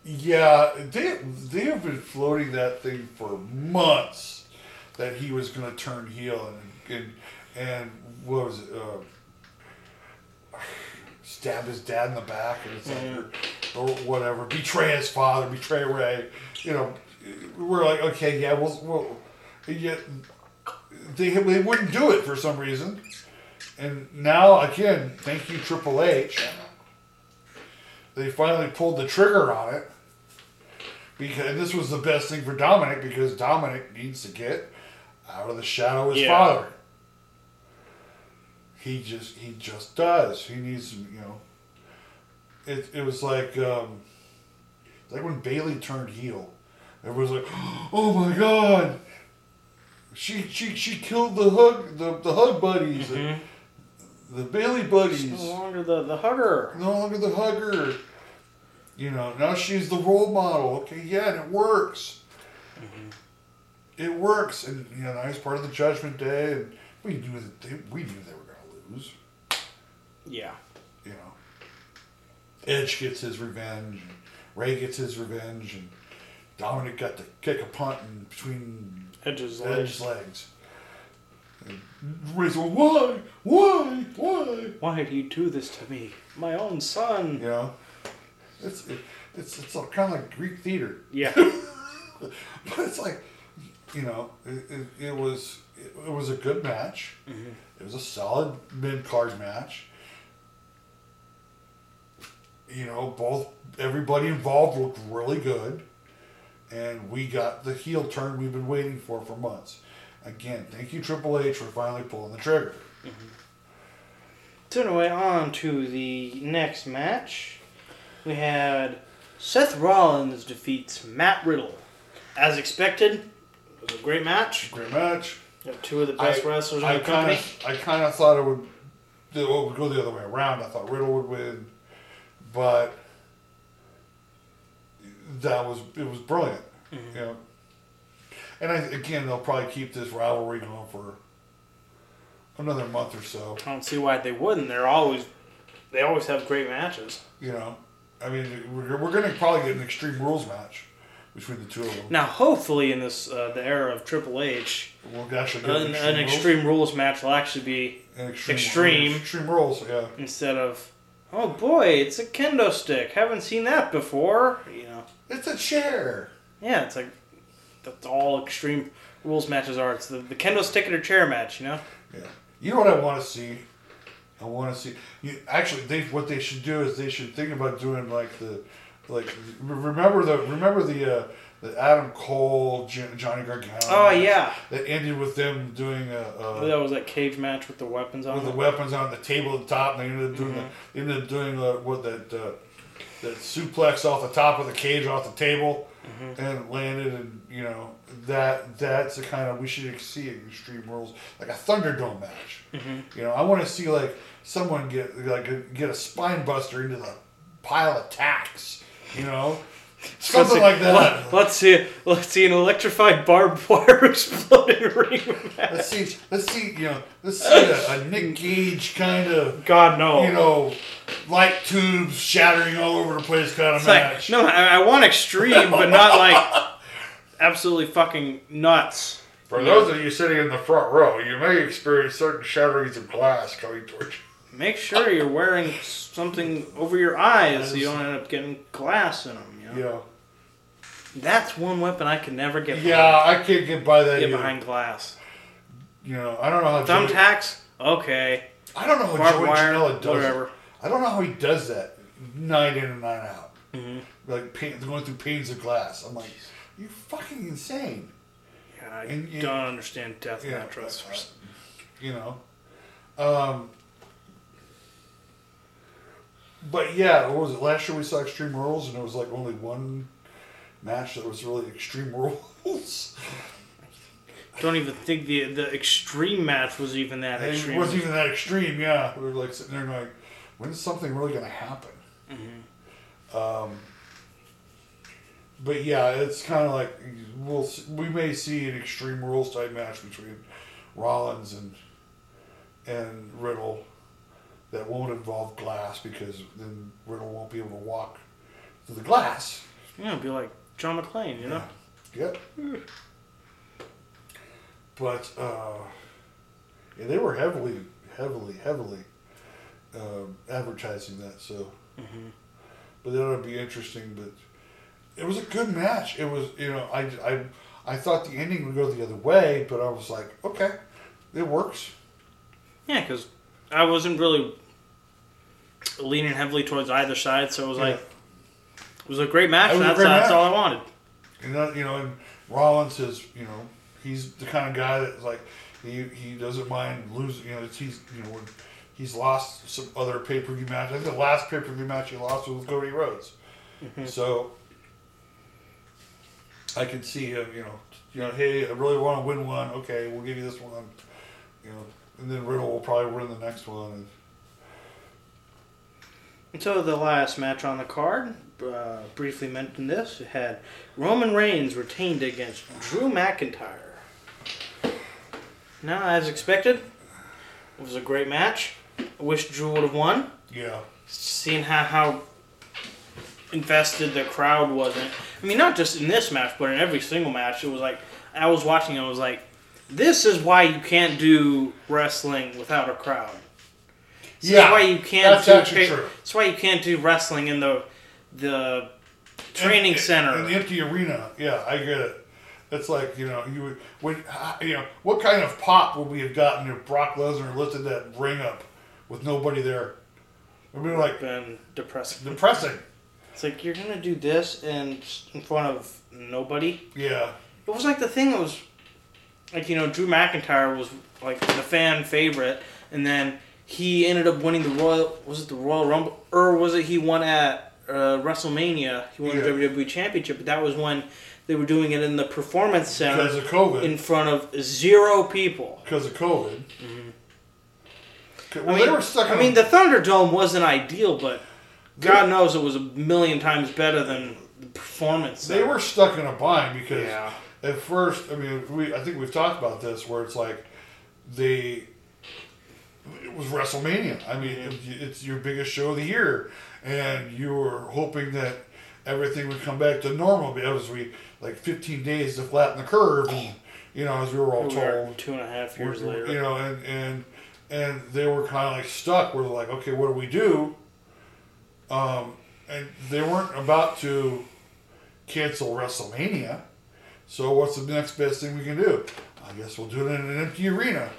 Yeah, they they have been floating that thing for months that he was going to turn heel and and and what was it? Uh, stab his dad in the back and it's like or, or whatever, betray his father, betray Rey. You know, we're like, okay, yeah, we'll, we'll yeah, they they wouldn't do it for some reason, and now again, thank you Triple H they finally pulled the trigger on it because this was the best thing for Dominic because Dominic needs to get out of the shadow of his Yeah. father. He just he just does. He needs to, you know. It it was like um, like when Bayley turned heel. Everyone's like, "Oh my god, she she she killed the hug the, the hug buddies, Mhm. the, the Bayley buddies." No longer the, the hugger. no longer the hugger. You know, now she's the role model. Okay, yeah, and it works. It works, and you know, now he's part of the Judgment Day, and we knew that they, we knew they were going to lose. Yeah. You know, Edge gets his revenge, and Rey gets his revenge, and Dominic got to kick a punt in between Edge's Edge's legs. legs. And going, why, why, why? Why do you do this to me? My own son. You know, it's it, it's it's kind of like Greek theater. Yeah. but it's like, you know, it, it, it was it, it was a good match. Mm-hmm. It was a solid mid card match. You know, both everybody involved looked really good, and we got the heel turn we've been waiting for for months. Again, thank you Triple H for finally pulling the trigger. Mm-hmm. So anyway, on to the next match. We had Seth Rollins defeats Matt Riddle. As expected, it was a great match. Great match. You have two of the best I- wrestlers in I the kind company. of, I kind of thought it would, it would go the other way around. I thought Riddle would win, but that was it was brilliant. Mm-hmm. You know, and I, again, they'll probably keep this rivalry going for another month or so. I don't see why they wouldn't. They're always, they always have great matches. You know, I mean, we're, we're going to probably get an Extreme Rules match between the two of them. Now, hopefully, in this uh, the era of Triple H, We'll actually get an, an Rules. Extreme Rules match will actually be An extreme, Extreme. Extreme Rules, yeah. instead of, oh boy, it's a kendo stick. Haven't seen that before. You know, It's a chair. yeah, it's like that's all Extreme Rules matches are. It's the, the kendo stick and a chair match. You know. Yeah. You know what I want to see? I want to see. You, actually, they what they should do is they should think about doing like the like remember the remember the uh, the Adam Cole J- Johnny Gargano. Oh yeah, that ended with them doing a, a that was that cage match with the weapons on. with the weapons on the table at the top. And they ended up doing the, they ended up doing uh, what that uh, that suplex off the top of the cage off the table mm-hmm. and landed and you know that that's the kind of we should see in Extreme Rules like a Thunderdome match. Mm-hmm. You know, I want to see like someone get like a, get a spine buster into the pile of tacks. You know, something Let's like see- that. Let, us see. Let's see an electrified barbed wire exploding ring. Let's see. Let's see. You know. Let's see a, a Nick Gage kind of. God no. you know, light tubes shattering all over the place kind of It's like, match. no, I, I want extreme, but not like absolutely fucking nuts. For those of you sitting in the front row, you may experience certain shatterings of glass coming towards you. Make sure you're wearing something over your eyes so you don't end up getting glass in them. Know? Yeah. That's one weapon I can never get. Behind, Yeah, I can't get by that. get either. behind glass. You know, I don't know how. Thumbtacks, okay. I don't know how Barbed Joey wire, Janela does whatever. it. I don't know how he does that night in and night out. Mhm. Like pain, going through panes of glass. I'm like, you're fucking insane. Yeah, I And- and- don't understand death Yeah, match wrestlers. you know. Um, but yeah, what was it? Last year we saw Extreme Rules, and it was like only one match that was really Extreme Rules. Don't even think the the extreme match was even that And extreme. it wasn't even that extreme. Yeah, we were like sitting there going, "When's something really going to happen?" Um, but yeah, it's kind of like we'll we may see an Extreme Rules type match between Rollins and and Riddle that won't involve glass because then Riddle won't be able to walk through the glass. yeah, it'd be like John McClane, you know. Yeah. Yep. But uh, yeah, they were heavily, heavily, heavily um, advertising that. So, Mhm. but that would be interesting. But it was a good match. It was, you know, I, I, I thought the ending would go the other way, but I was like, okay, it works. Yeah, because I wasn't really leaning heavily towards either side, so it was Yeah. like it was a great match. It was a That's, great that's match. all I wanted. And that, you know, and Rollins is, you know, he's the kind of guy that's like he he doesn't mind losing. You know, it's, he's you know he's lost some other pay per view match. I think the last pay per view match he lost was with Cody Rhodes. Mm-hmm. So I can see him. You know, you know, hey, I really want to win one. Okay, we'll give you this one. You know, and then Riddle will probably win the next one. So the last match on the card, uh, briefly mentioned this, it had Roman Reigns retained against Drew McIntyre. Now, as expected, it was a great match. I wish Drew would have won. yeah, Seeing how, how invested the crowd wasn't. I mean, not just in this match, but in every single match. It was like, I was watching and I was like, this is why you can't do wrestling without a crowd. This Yeah, is why you can't that's do actually true. That's why you can't do wrestling in the the training In- center. in the empty arena. Yeah, I get it. It's like you know you would when you know what kind of pop would we have gotten if Brock Lesnar lifted that ring up with nobody there? It'd be like been depressing. depressing. It's like you're gonna do this in in front of nobody. Yeah, It was like the thing that was like you know Drew McIntyre was like the fan favorite, and then he ended up winning the Royal was it the Royal Rumble or was it he won at uh, WrestleMania? He won Yeah. the WWE Championship, but that was when they were doing it in the Performance Center because of COVID. in front of zero people. Because of COVID. Well, I mean, they were stuck. I mean, the Thunderdome wasn't ideal, but God knows it was a million times better than the Performance they were stuck in a bind because Yeah. At first, I mean, we I think we've talked about this where it's like they it was WrestleMania. I mean, it- it's your biggest show of the year, and you were hoping that everything would come back to normal because we like 15 days to flatten the curve, and you know, as we were all We were told, two and a half years We're- later. You know, and and and they were kind of like stuck. Where they're like, okay, what do we do? Um, and they weren't about to cancel WrestleMania. So what's the next best thing we can do? I guess we'll do it in an empty arena.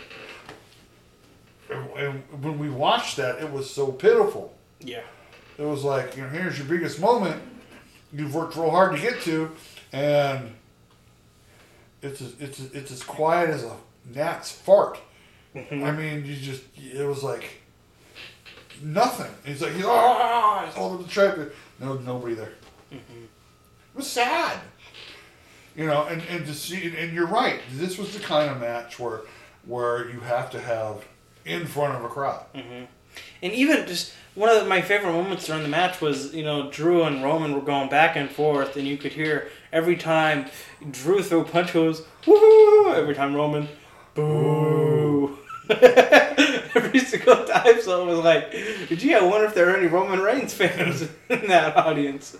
And, when we watched that, it was so pitiful. Yeah. It was like, you know, here's your biggest moment, you've worked real hard to get to, and it's as, it's as, it's as quiet as a gnat's fart. I mean, you just it was like nothing. He's like he's ah, he's holding the trip. No, nobody there. It was sad. You know, and, and to see, and you're right. This was the kind of match where where you have to have in front of a crowd. Mm-hmm. And even just one of my favorite moments during the match was, you know, Drew and Roman were going back and forth, and you could hear every time Drew threw a punch, it was woohoo! Every time Roman, boo! every single time, so it was like, gee, I wonder if there are any Roman Reigns fans in that audience.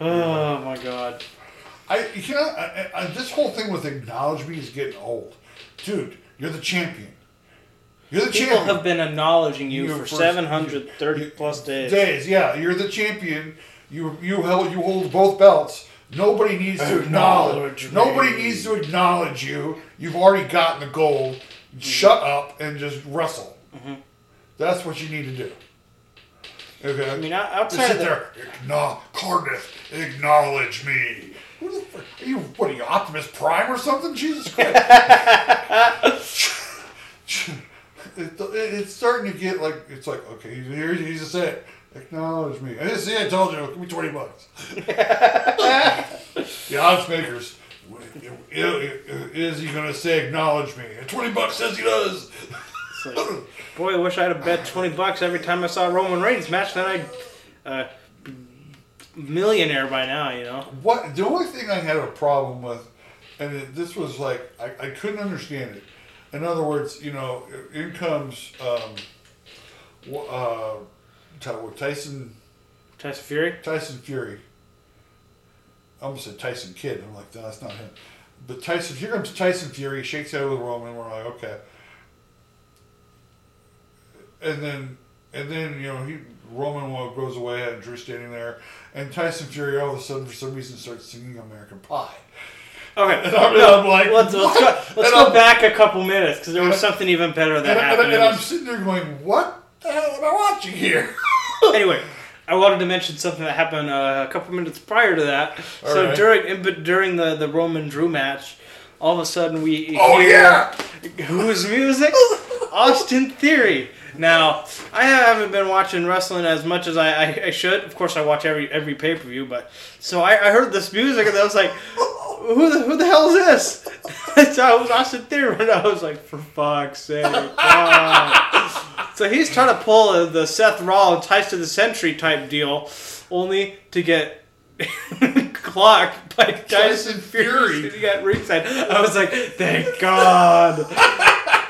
Oh my god. I you know I, I, this whole thing with acknowledge me is getting old, dude. You're the champion. You're the People champion. have been acknowledging you You're for 730 plus days. Days, yeah. You're the champion. You you held you hold both belts. Nobody needs to acknowledge. Acknowledge Nobody needs to acknowledge you. You've already gotten the gold. Mm-hmm. Shut up and just wrestle. Mm-hmm. That's what you need to do. Okay. I mean, out- Just outside sit of the, there. Acknow- Cardiff, acknowledge me. Who the fuck- Are you, what are you, Optimus Prime or something? Jesus Christ. it, it's starting to get like, it's like, okay, here he's just saying, acknowledge me. I see, I told you, give me 20 bucks. the odds makers, is he going to say acknowledge me? And 20 bucks says he does. like, boy, I wish I'd have bet 20 bucks every time I saw Roman Reigns match. Then I'd uh, be millionaire by now, you know? What the only thing I had a problem with, and it, this was like I, I couldn't understand it. In other words, you know, in comes um, uh, Ty- Tyson Tyson Fury? Tyson Fury. I almost said Tyson Kidd. I'm like, no, that's not him. But Tyson, here comes Tyson Fury, shakes hands with Roman. We're like, okay. And then, and then you know, he Roman wa- goes away, and Drew standing there, and Tyson Fury all of a sudden, for some reason, starts singing American Pie. Okay. And I'm, I'm like, Let's, let's go, let's go back a couple minutes because there was something even better that And, and, happened. and It I'm sitting there going, what the hell am I watching here? anyway, I wanted to mention something that happened uh, a couple minutes prior to that. so Alright. during in, but during the, the Roman Drew match, all of a sudden we oh yeah. whose music? Austin Theory. Now I haven't been watching wrestling as much as I, I, I should. Of course, I watch every every pay per view, but so I, I heard this music and I was like, who the who the hell is this? so it was Austin Theory, and I was like, for fuck's sake! So he's trying to pull the Seth Rollins ties to the century type deal, only to get clocked by Tyson Tyson Fury. Fury. He got ringside. I was like, thank God.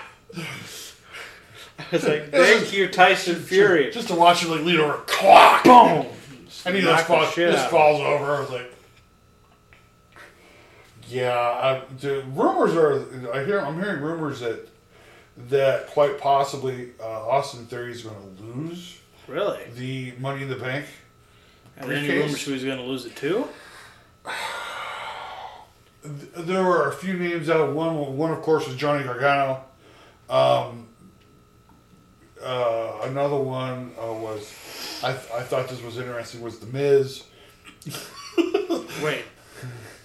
I was like, thank you, Tyson Fury. Just to watch him like lead over, clock. Boom. And he just falls, just falls over. I was like, yeah. I, the rumors are. I hear. I'm hearing rumors that that quite possibly uh, Austin Theory is going to lose Really? the Money in the Bank. And then any rumors he was going to lose it too? There were a few names out. One, one of course, was Johnny Gargano. Um, uh, another one uh, was. I, I thought this was interesting. Was the Miz? Wait.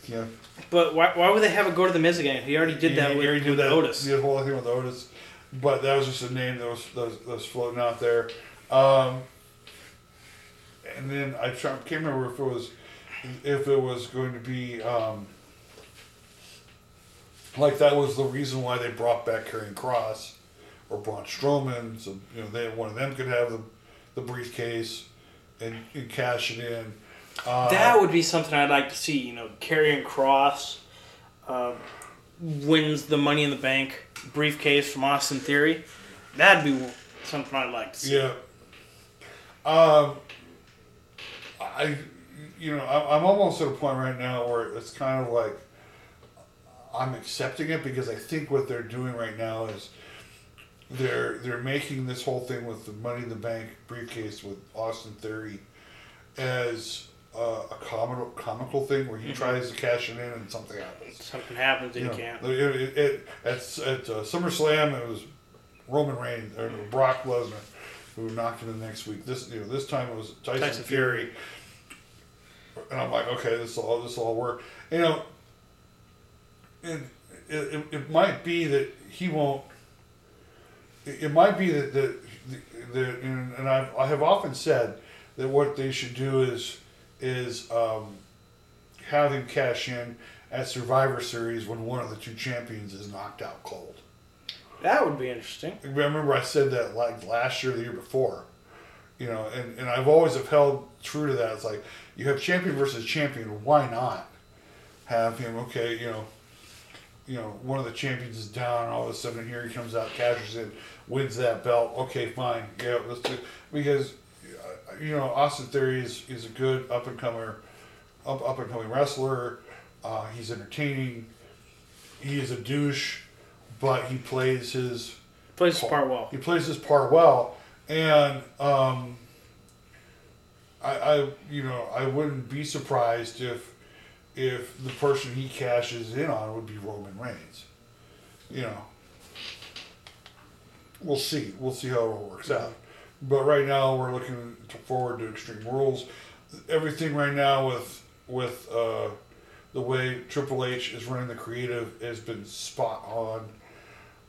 Yeah. But why, why would they have it go to the Miz again? He already did that He with, already did with that- Otis. The whole thing with Otis, but that was just a name that was that was, that was floating out there. Um, and then I try, can't remember if it was if it was going to be um, like that was the reason why they brought back Karrion Kross or Braun Strowman, so you know they one of them could have the the briefcase and, and cash it in. Uh, That would be something I'd like to see. You know, Karrion Kross uh, wins the Money in the Bank briefcase from Austin Theory. That'd be something I'd like to see. Yeah. Um, I, you know, I- I'm almost at a point right now where it's kind of like I'm accepting it because I think what they're doing right now is they're they're making this whole thing with the Money in the Bank briefcase with Austin Theory as uh, a comical comical thing where he tries to cash it in and something happens. Something happens and You know, can't. It, it, it, at at uh, SummerSlam, it was Roman Reigns or Brock Lesnar who knocked him in the next week. This you know this time it was Tyson, Tyson Fury. and I'm like, okay, this will all this all work. You know, it, it, it might be that he won't. It, might be that the, the, the and, and I've, I have often said that what they should do is is um, have him cash in at Survivor Series when one of the two champions is knocked out cold. That would be interesting. I remember I said that like last year, the year before, you know, and, and I've always upheld true to that. It's like you have champion versus champion. Why not have him? Okay, you know, you know, one of the champions is down, all of a sudden here he comes out, cashes in, wins that belt. Okay, fine, yeah, let's do because uh, you know Austin Theory is, is a good up and comer, up up and coming wrestler. Uh, he's entertaining. He is a douche, but he plays his Plays his part well. he plays his part well, and um, I, I, you know, I wouldn't be surprised if if the person he cashes in on would be Roman Reigns. You know, we'll see. We'll see how it all works out. But right now, we're looking to forward to Extreme Rules. Everything right now with with uh, the way Triple H is running the creative has been spot on.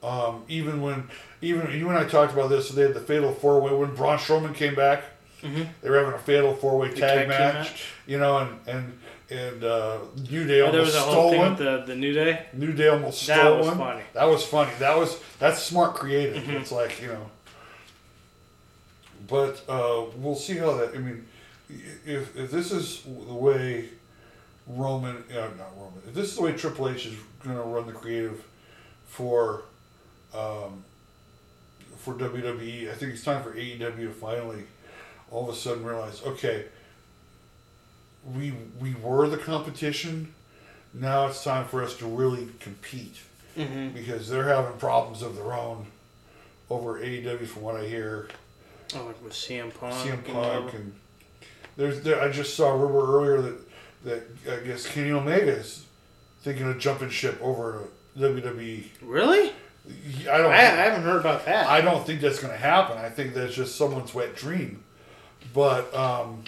Um, even when even you and I talked about this, they had the Fatal Four Way when Braun Strowman came back. Mm-hmm. They were having a Fatal Four Way tag, tag match, match. you know, and and and uh, New Day Oh, there was a whole thing one. with the, the New Day. New Day almost That stole was one. funny. That was funny. That was that's smart creative. Mhm. It's like you know. But uh, we'll see how that. I mean, if if this is the way Roman, uh, not Roman, if this is the way Triple H is going to run the creative for, um, for WWE, I think it's time for AEW to finally, all of a sudden realize, okay. We we were the competition. Now it's time for us to really compete Mm-hmm. because they're having problems of their own over AEW, from what I hear. Oh, like with CM Punk. CM Punk whatever. and there's there. I just saw a rumor earlier that that I guess Kenny Omega is thinking of jumping ship over to WWE. Really? I don't. I, I haven't heard about that. I don't think that's going to happen. I think that's just someone's wet dream. But um,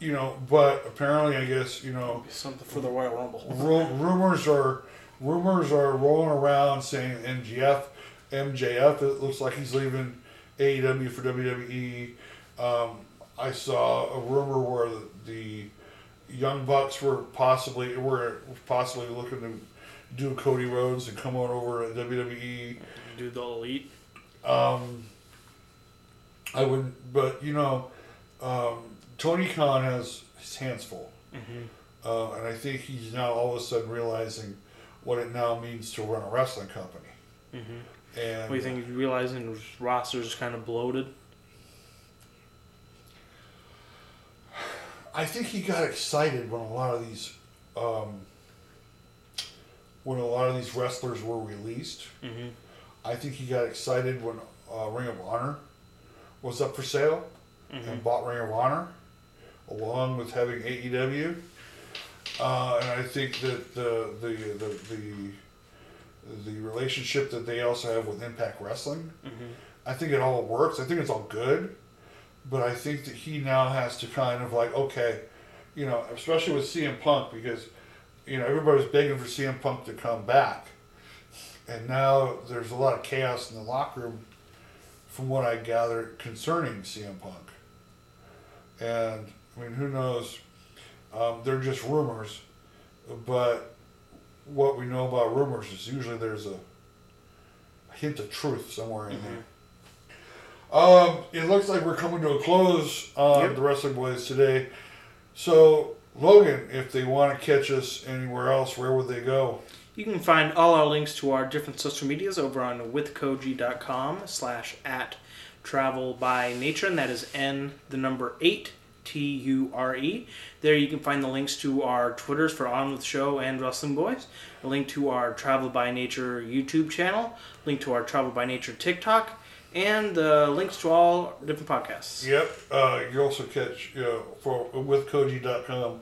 you know, but apparently, I guess you know. Something for the Royal Rumble. Ru- rumors are rumors are rolling around saying MGF, MJF. It looks like he's leaving AEW for WWE. Um, I saw a rumor where the, the Young Bucks were possibly were possibly looking to do Cody Rhodes and come on over to WWE. Do the elite. Um, I wouldn't, but you know, um, Tony Khan has his hands full. Mm-hmm. Uh, and I think he's now all of a sudden realizing what it now means to run a wrestling company. Mm-hmm. And What do you think? He's realizing his roster's kind of bloated. I think he got excited when a lot of these, um, when a lot of these wrestlers were released. Mm-hmm. I think he got excited when uh, Ring of Honor was up for sale Mm-hmm. and bought Ring of Honor, along with having AEW. Uh, and I think that the the, the the the relationship that they also have with Impact Wrestling, Mm-hmm. I think it all works. I think it's all good, but I think that he now has to kind of like okay, you know, especially with CM Punk because you know everybody's begging for CM Punk to come back, and now there's a lot of chaos in the locker room, from what I gather concerning CM Punk. And I mean, who knows? Um, they're just rumors, but what we know about rumors is usually there's a, a hint of truth somewhere in Mhm. there. Um, it looks like we're coming to a close on Yep. the Wrestling Boys today. So, Logan, if they want to catch us anywhere else, where would they go? You can find all our links to our different social medias over on withkoji.com slash at travel by nature, and that is N the number eight T U R E. There you can find the links to our Twitters for On With Show and Wrestling Boys, a link to our Travel by Nature YouTube channel, link to our Travel by Nature TikTok, and uh, links to all different podcasts. Yep. Uh, you also catch you know, for with Koji.com.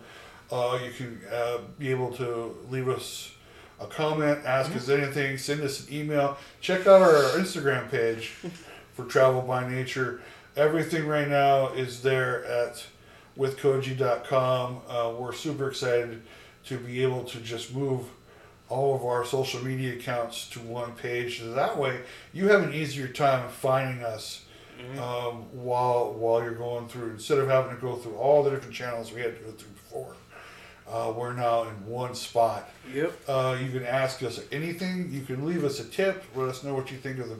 Uh, you can uh, be able to leave us a comment, ask us anything, send us an email. Check out our Instagram page for Travel by Nature. Everything right now is there at with Koji.com. Uh, we're super excited to be able to just move all of our social media accounts to one page. So that way, you have an easier time finding us um, while while you're going through. Instead of having to go through all the different channels we had to go through before, uh, we're now in one spot. Yep. Uh, you can ask us anything. You can leave us a tip. Let us know what you think of the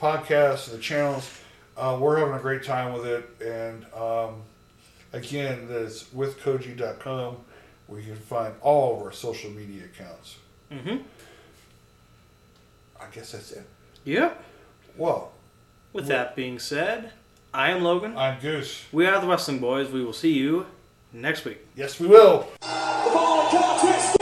podcast, the channels. Uh, we're having a great time with it. And um, again, that's withkoji.com where you can find all of our social media accounts. Mm-hmm. I guess that's it. Yep. Well, With that being said, I am Logan. I'm Goose. We are the Wrestling Boys. We will see you next week. Yes, we will. The ball comes